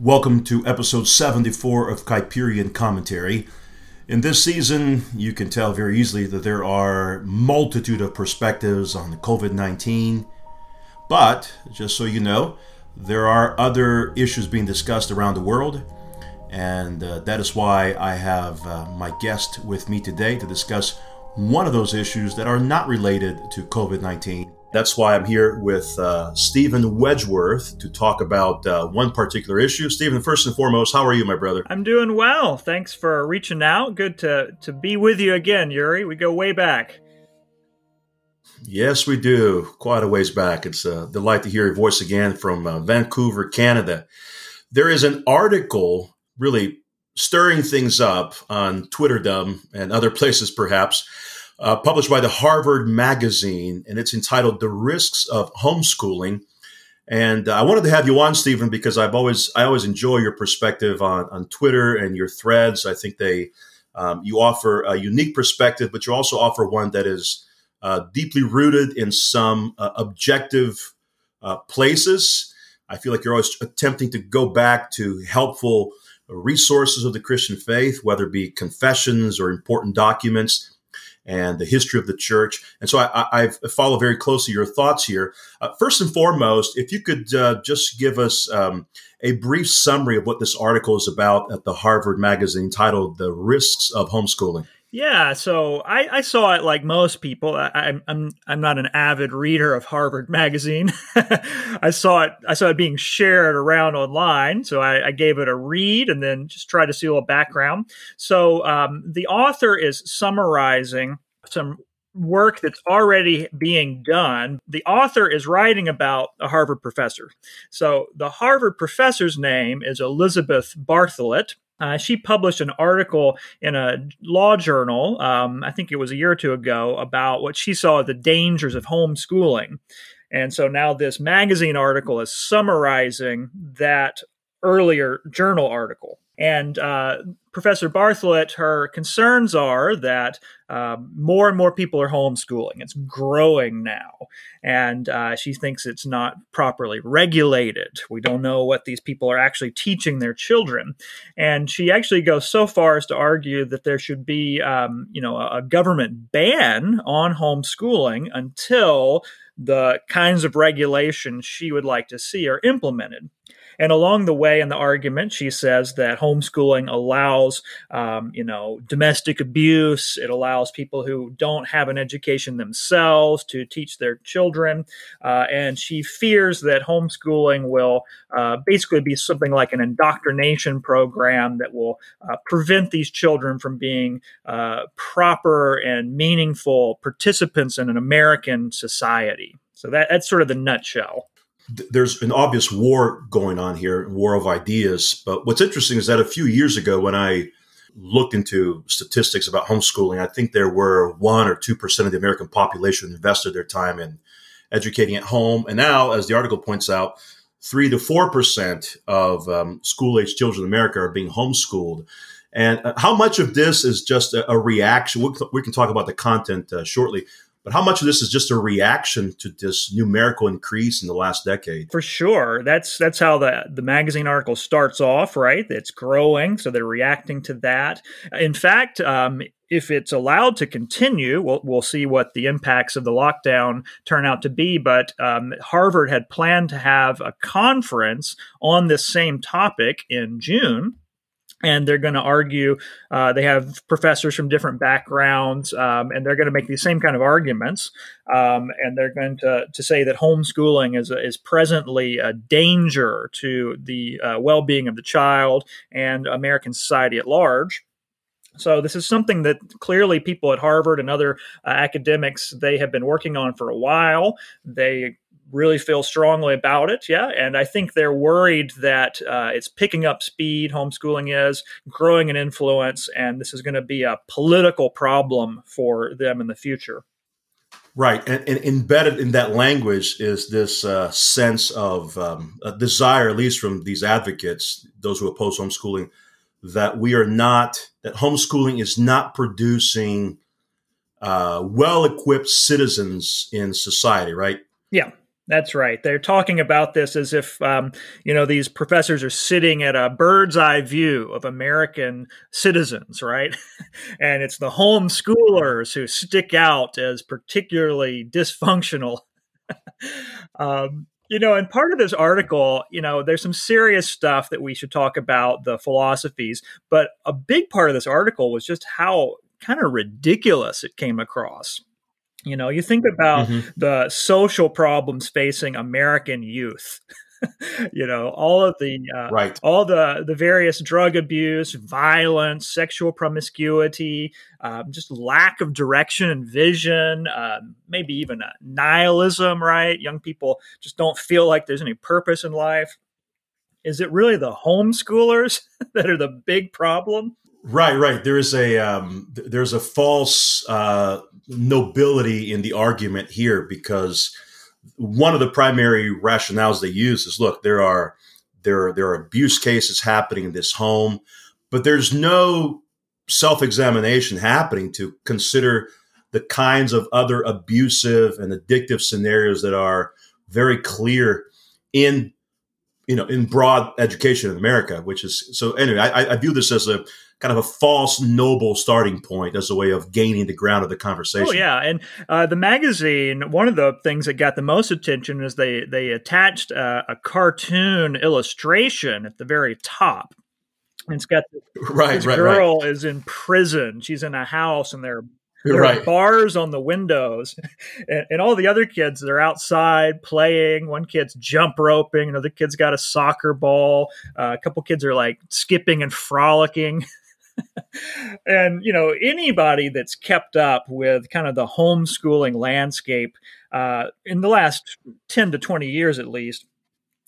Welcome to episode 74 of Kuyperian Commentary. In this season, you can tell very easily that there are multitude of perspectives on the COVID-19. But just so you know, there are other issues being discussed around the world, and uh, that is why I have uh, my guest with me today to discuss one of those issues that are not related to COVID 19. That's why I'm here with uh, Steven Wedgeworth to talk about uh, one particular issue. Steven, first and foremost, how are you, my brother? I'm doing well. Thanks for reaching out. Good to, to be with you again, Uri. We go way back. Yes, we do. Quite a ways back. It's a delight to hear your voice again from uh, Vancouver, Canada. There is an article really stirring things up on Twitterdom and other places, perhaps, uh, published by the Harvard Magazine, and it's entitled "The Risks of Homeschooling." And uh, I wanted to have you on, Steven, because I've always I always enjoy your perspective on on Twitter and your threads. I think they um, you offer a unique perspective, but you also offer one that is uh, deeply rooted in some uh, objective uh, places. I feel like you're always attempting to go back to helpful resources of the Christian faith, whether it be confessions or important documents and the history of the church. And so I, I follow very closely your thoughts here. Uh, first and foremost, if you could uh, just give us um, a brief summary of what this article is about at the Harvard Magazine titled The Risks of Homeschooling. Yeah, so I, I, saw it like most people. I, am I'm I'm not an avid reader of Harvard Magazine. I saw it I saw it being shared around online, so I, I, gave it a read and then just tried to see a little background. So um, the author is summarizing some work that's already being done. The author is writing about a Harvard professor. So the Harvard professor's name is Elizabeth Bartholet. Uh, she published an article in a law journal, um, I think it was a year or two ago, about what she saw as the dangers of homeschooling. And so now this magazine article is summarizing that earlier journal article. And uh, Professor Bartholet, her concerns are that um, more and more people are homeschooling. It's growing now. And uh, she thinks it's not properly regulated. We don't know what these people are actually teaching their children. And she actually goes so far as to argue that there should be, um, you know, a, a government ban on homeschooling until the kinds of regulations she would like to see are implemented. And along the way in the argument, she says that homeschooling allows, um, you know, domestic abuse. It allows people who don't have an education themselves to teach their children. Uh, and she fears that homeschooling will uh, basically be something like an indoctrination program that will uh, prevent these children from being uh, proper and meaningful participants in an American society. So that, that's sort of the nutshell there's an obvious war going on here, war of ideas. But what's interesting is that a few years ago, when I looked into statistics about homeschooling, I think there were one or two percent of the American population invested their time in educating at home. And now, as the article points out, three to four percent of um, school-age children in America are being homeschooled. And uh, how much of this is just a, a reaction? We can talk about the content uh, shortly. But how much of this is just a reaction to this numerical increase in the last decade? For sure. That's that's how the, the magazine article starts off, right? It's growing, so they're reacting to that. In fact, um, if it's allowed to continue, we'll, we'll see what the impacts of the lockdown turn out to be. But um, Harvard had planned to have a conference on this same topic in June and they're going to argue. Uh, they have professors from different backgrounds, um, and they're going to make these same kind of arguments. Um, and they're going to, to say that homeschooling is, is presently a danger to the uh, well being of the child and American society at large. So this is something that clearly people at Harvard and other uh, academics they have been working on for a while. They really feel strongly about it. Yeah. And I think they're worried that uh, it's picking up speed, homeschooling is growing in influence, and this is going to be a political problem for them in the future. Right. And, and embedded in that language is this uh, sense of um, a desire, at least from these advocates, those who oppose homeschooling, that we are not, that homeschooling is not producing uh, well equipped citizens in society, right? Yeah That's right. They're talking about this as if, um, you know, these professors are sitting at a bird's eye view of American citizens, right? and it's the homeschoolers who stick out as particularly dysfunctional. um, you know, and part of this article, you know, there's some serious stuff that we should talk about, the philosophies, but a big part of this article was just how kind of ridiculous it came across. You know, you think about mm-hmm. the social problems facing American youth. you know, all of the uh, right, all the the various drug abuse, violence, sexual promiscuity, um, just lack of direction and vision, uh, maybe even a nihilism. Right, young people just don't feel like there's any purpose in life. Is it really the homeschoolers that are the big problem? Right, right. There is a um, there's a false uh, nobility in the argument here because one of the primary rationales they use is look there are there are, there are abuse cases happening in this home, but there's no self examination happening to consider the kinds of other abusive and addictive scenarios that are very clear in you know in broad education in America, which is so anyway. I, I view this as a kind of a false noble starting point as a way of gaining the ground of the conversation. Oh yeah, and uh, the magazine. One of the things that got the most attention is they they attached uh, a cartoon illustration at the very top. And it's got this, right, this right, girl right. is in prison. She's in a house, and there there right. are bars on the windows, and, and, all the other kids they're outside playing. One kid's jump roping, another kid's got a soccer ball. Uh, a couple kids are like skipping and frolicking. and you know anybody that's kept up with kind of the homeschooling landscape uh, in the last 10 to 20 years at least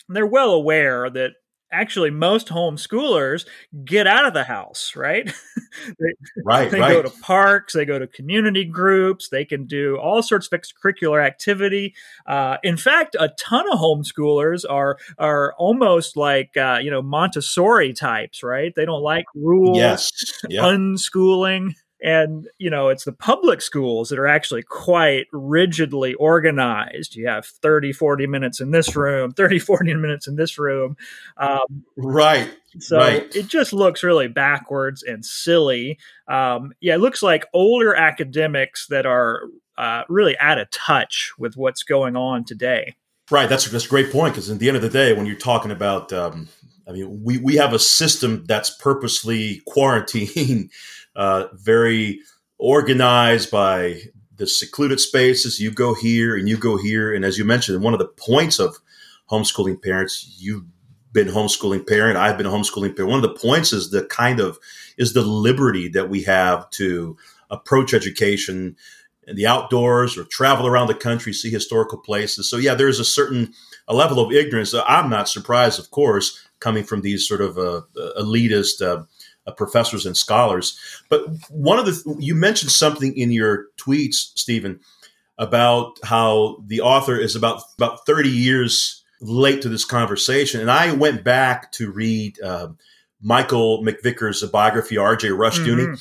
they're well aware that actually most homeschoolers get out of the house right they, right they right. go to parks they go to community groups they can do all sorts of extracurricular activity uh, in fact a ton of homeschoolers are are almost like uh, you know montessori types right they don't like rules yes yep. unschooling and you know it's the public schools that are actually quite rigidly organized. You have 30 40 minutes in this room 30 40 minutes in this room. Um, right so right. it just looks really backwards and silly. Um, yeah it looks like older academics that are uh, really out of touch with what's going on today. Right that's, that's a great point because at the end of the day when you're talking about um, i mean we, we have a system that's purposely quarantined uh, very organized by the secluded spaces. You go here and you go here. And as you mentioned, one of the points of homeschooling parents, you've been homeschooling parent, I've been homeschooling parent. One of the points is the kind of is the liberty that we have to approach education in the outdoors or travel around the country, see historical places. So yeah, there's a certain a level of ignorance. I'm not surprised, of course, coming from these sort of uh, elitist uh, professors and scholars. But one of the you mentioned something in your tweets, Steven, about how the author is about about thirty years late to this conversation, and I went back to read uh, Michael McVicar's biography, R.J. Rushdoony, mm-hmm.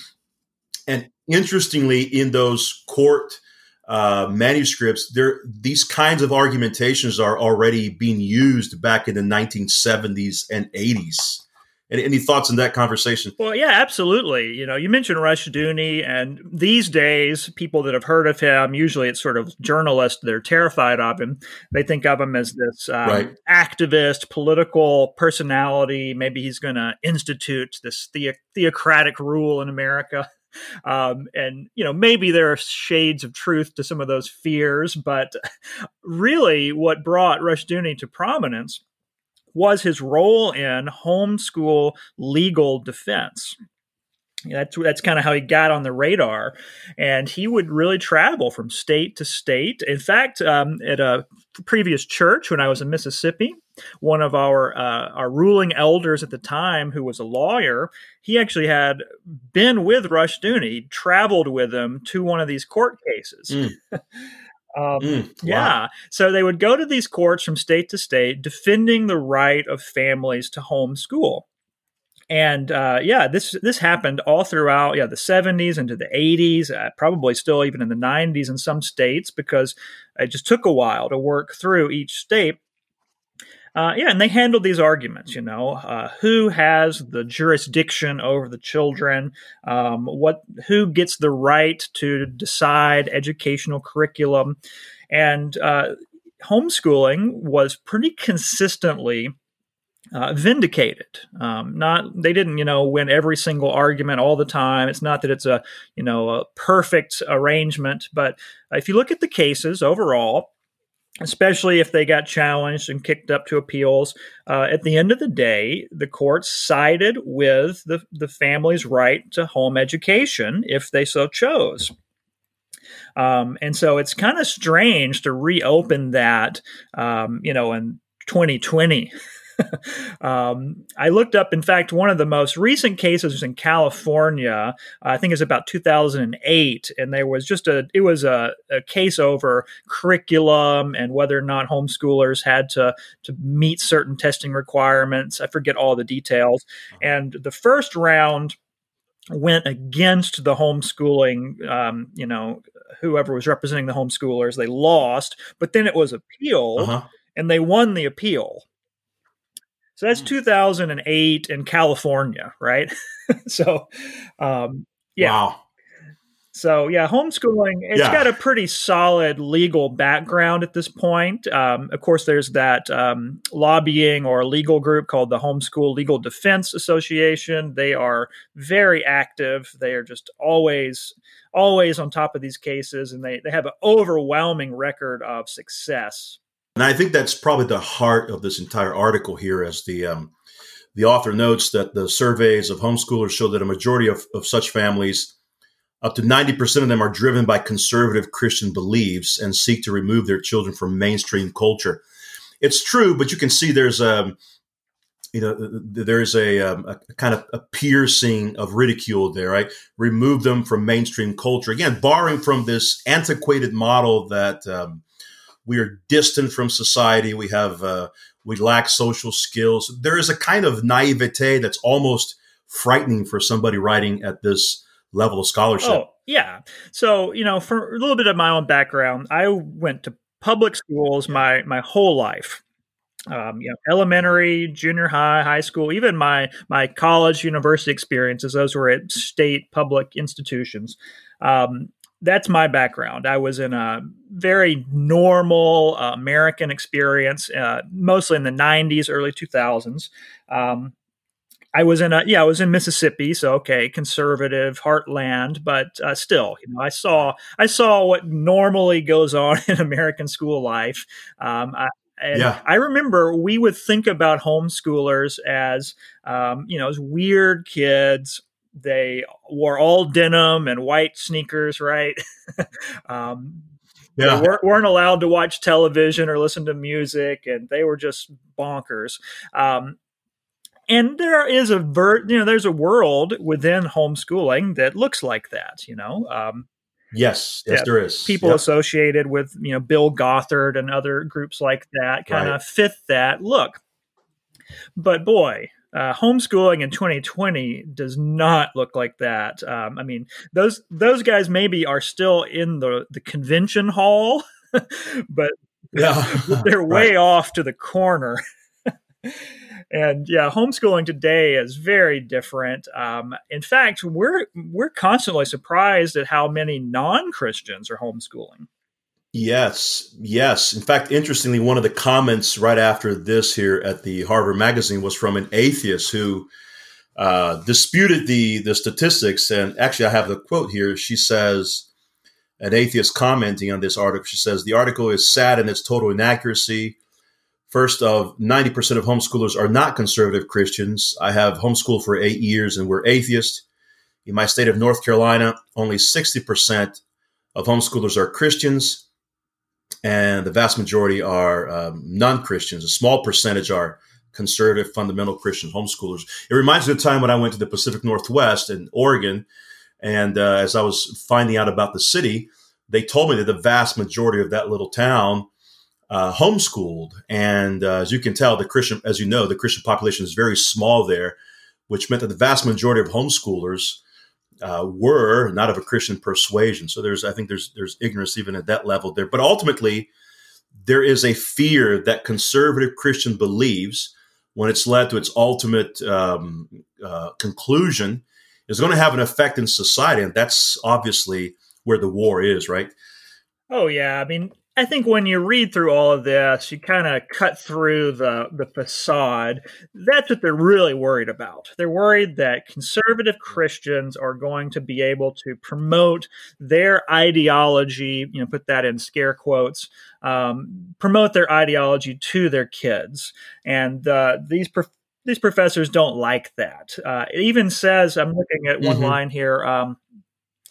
and interestingly, in those court. Uh, manuscripts, there these kinds of argumentations are already being used back in the 1970s and 80s. Any, any, thoughts on that conversation? Well, yeah, absolutely. You know, you mentioned Rushdoony, and these days, people that have heard of him, usually it's sort of journalists, they're terrified of him. They think of him as this um, right. activist, political personality. Maybe he's going to institute this the- theocratic rule in America. Um, and you know maybe there are shades of truth to some of those fears, but really, what brought rushdoony to prominence was his role in homeschool legal defense. That's that's kind of how he got on the radar, and he would really travel from state to state. In fact, um, at a previous church when I was in Mississippi, one of our uh, our ruling elders at the time, who was a lawyer, he actually had been with Rushdoony, traveled with him to one of these court cases. Mm. Um, mm, wow. Yeah. So they would go to these courts from state to state defending the right of families to homeschool. and uh, yeah, this this happened all throughout yeah the 70s into the 80s, uh, probably still even in the 90s in some states because it just took a while to work through each state. Uh, yeah, and they handled these arguments. You know, uh, who has the jurisdiction over the children? Um, what? Who gets the right to decide educational curriculum? And uh, homeschooling was pretty consistently uh, vindicated. Um, not they didn't you know win every single argument all the time. It's not that it's a you know a perfect arrangement, but if you look at the cases overall, especially if they got challenged and kicked up to appeals. Uh, at the end of the day, the courts sided with the, the family's right to home education if they so chose. Um, and so it's kind of strange to reopen that, um, you know, in 2020 um, I looked up, in fact, one of the most recent cases was in California. I think it's about 2008, and there was just a it was a, a case over curriculum and whether or not homeschoolers had to to meet certain testing requirements. I forget all the details. Uh-huh. And the first round went against the homeschooling, um, you know, whoever was representing the homeschoolers. They lost, but then it was appealed. Uh-huh and they won the appeal. So that's hmm. 2008 in California, right? so, um, yeah. Wow. So yeah, homeschooling it's yeah. got a pretty solid legal background at this point. Um, of course, there's that um, lobbying or legal group called the Homeschool Legal Defense Association. They are very active. They are just always always on top of these cases, and they they have an overwhelming record of success and I think that's probably the heart of this entire article here, as the um, the author notes that the surveys of homeschoolers show that a majority of, of such families, up to 90% of them, are driven by conservative Christian beliefs and seek to remove their children from mainstream culture. It's true, but you can see there's a um, you know there's a, um, a, kind of a piercing of ridicule there right remove them from mainstream culture again borrowing from this antiquated model that um, we are distant from society. We have uh, we lack social skills. There is a kind of naivete that's almost frightening for somebody writing at this level of scholarship. Oh, yeah. So you know, for a little bit of my own background, I went to public schools my my whole life. Um, you know, elementary, junior high, high school, even my my college, university experiences. Those were at state public institutions. Um, that's my background. I was in a very normal uh, American experience, uh, mostly in the 90s, early 2000s. Um, I was in a yeah, I was in Mississippi, so okay, conservative heartland, but uh, still, you know, I saw I saw what normally goes on in American school life. Um, I, and yeah. I remember we would think about homeschoolers as, um, you know, as weird kids they wore all denim and white sneakers, right? um, yeah. They weren't, weren't, allowed to watch television or listen to music, and they were just bonkers. Um, and there is a ver- you know there's a world within homeschooling that looks like that. You know. Um, yes, yes, there is. People yep. associated with you know Bill Gothard and other groups like that kind of right. fit that look. But boy, uh, homeschooling in 2020 does not look like that. Um, I mean, those those guys maybe are still in the the convention hall, but yeah. they're way right. off to the corner. and yeah, homeschooling today is very different. Um, in fact, we're we're constantly surprised at how many non Christians are homeschooling. Yes, yes. In fact, interestingly, one of the comments right after this here at the Harvard Magazine was from an atheist who uh, disputed the the statistics. And actually, I have the quote here. She says, an atheist commenting on this article, she says, the article is sad in its total inaccuracy. First of 90% of homeschoolers are not conservative Christians. I have homeschooled for eight years and we're atheists. In my state of North Carolina, only 60% of homeschoolers are Christians and the vast majority are um, non Christians. A small percentage are conservative, fundamental Christian homeschoolers. It reminds me of the time when I went to the Pacific Northwest in Oregon, and uh, as I was finding out about the city, they told me that the vast majority of that little town uh, homeschooled. And uh, as you can tell, the Christian, as you know, the Christian population is very small there. which meant that the vast majority of homeschoolers uh, were not of a Christian persuasion. So there's, I think there's there's ignorance even at that level there. But ultimately, there is a fear that conservative Christian believes when it's led to its ultimate um, uh, conclusion is going to have an effect in society, and that's obviously where the war is, right? Oh yeah, I mean, I think when you read through all of this, you kind of cut through the, the facade. That's what they're really worried about. They're worried that conservative Christians are going to be able to promote their ideology, you know, put that in scare quotes, um, promote their ideology to their kids. And uh, these prof- these professors don't like that. Uh, it even says, I'm looking at one mm-hmm. line here. Um,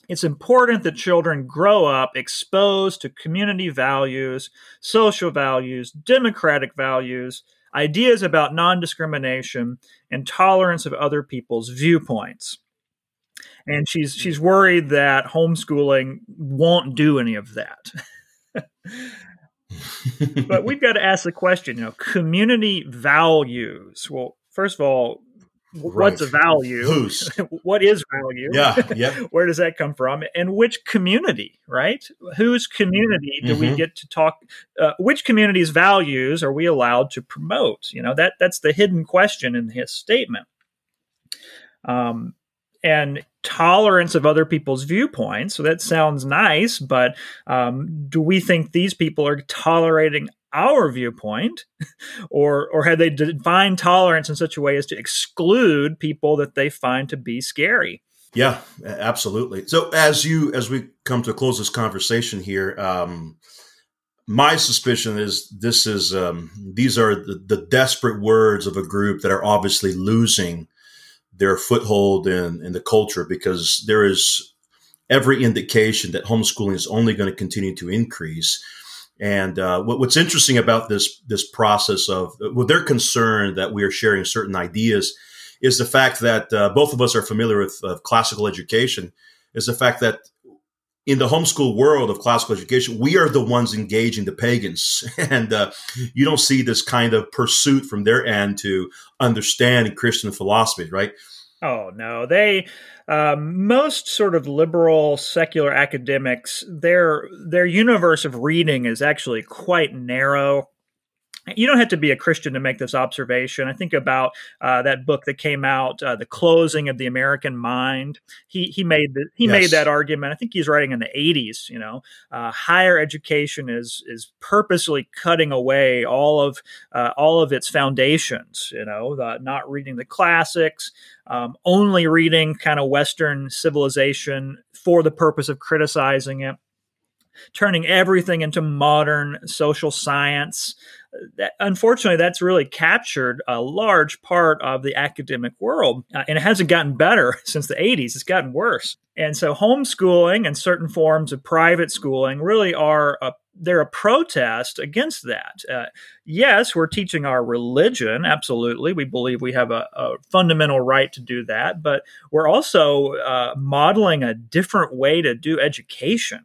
it's important that children grow up exposed to community values, social values, democratic values, ideas about non discrimination, and tolerance of other people's viewpoints. And she's she's worried that homeschooling won't do any of that. but we've got to ask the question, you know, community values. Well, first of all. What's a value? Who's? what is value? Yeah, yeah. Where does that come from? And which community, right? Whose community do mm-hmm. we get to talk? Uh, which community's values are we allowed to promote? You know that that's the hidden question in his statement. Um, and tolerance of other people's viewpoints. So that sounds nice, but um, do we think these people are tolerating our viewpoint, or or have they defined tolerance in such a way as to exclude people that they find to be scary? Yeah, absolutely. So as you as we come to close this conversation here, um, my suspicion is this is um, these are the, the desperate words of a group that are obviously losing their foothold in, in the culture because there is every indication that homeschooling is only going to continue to increase. And uh, what, what's interesting about this this process of well, they're concerned that we are sharing certain ideas is the fact that uh, both of us are familiar with uh, classical education. Is the fact that in the homeschool world of classical education, we are the ones engaging the pagans, and uh, you don't see this kind of pursuit from their end to understand Christian philosophy, right? Oh no, they um, most sort of liberal secular academics their their universe of reading is actually quite narrow you don't have to be a Christian to make this observation. I think about uh, that book that came out, uh, "The Closing of the American Mind." He he made the, he yes. made that argument. I think he's writing in the '80s. You know, uh, higher education is is purposely cutting away all of uh, all of its foundations. You know, the, not reading the classics, um, only reading kind of Western civilization for the purpose of criticizing it turning everything into modern social science that, unfortunately, that's really captured a large part of the academic world. Uh, and it hasn't gotten better since the 80s, it's gotten worse. And so, homeschooling and certain forms of private schooling really are a they're a protest against that. Uh, yes, we're teaching our religion. Absolutely. We believe we have a, a fundamental right to do that, but we're also uh, modeling a different way to do education.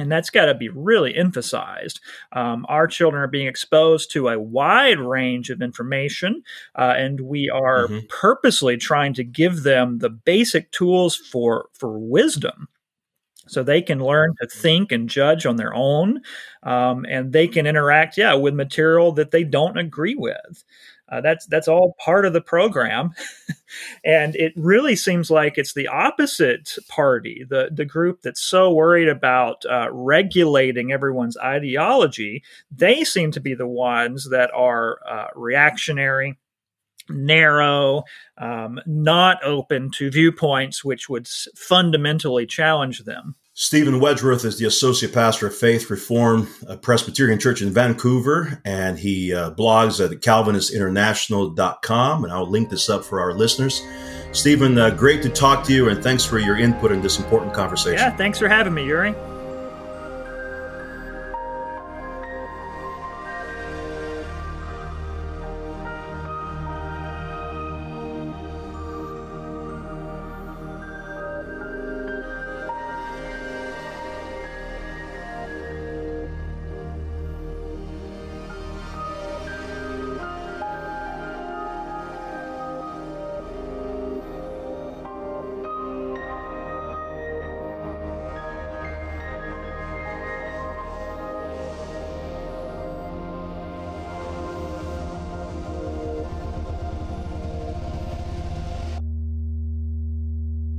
And that's got to be really emphasized. Um, our children are being exposed to a wide range of information, uh, and we are mm-hmm. purposely trying to give them the basic tools for for wisdom so they can learn to think and judge on their own um, and they can interact yeah with material that they don't agree with uh, that's that's all part of the program, and it really seems like it's the opposite party, the the group that's so worried about uh, regulating everyone's ideology. They seem to be the ones that are uh, reactionary, narrow, um, not open to viewpoints which would fundamentally challenge them. Steven Wedgeworth is the associate pastor of Faith Reform Presbyterian Church in Vancouver, and he uh, blogs at calvinistinternational.com. And I'll link this up for our listeners. Steven, uh, great to talk to you, and thanks for your input in this important conversation. Yeah, thanks for having me, Uri.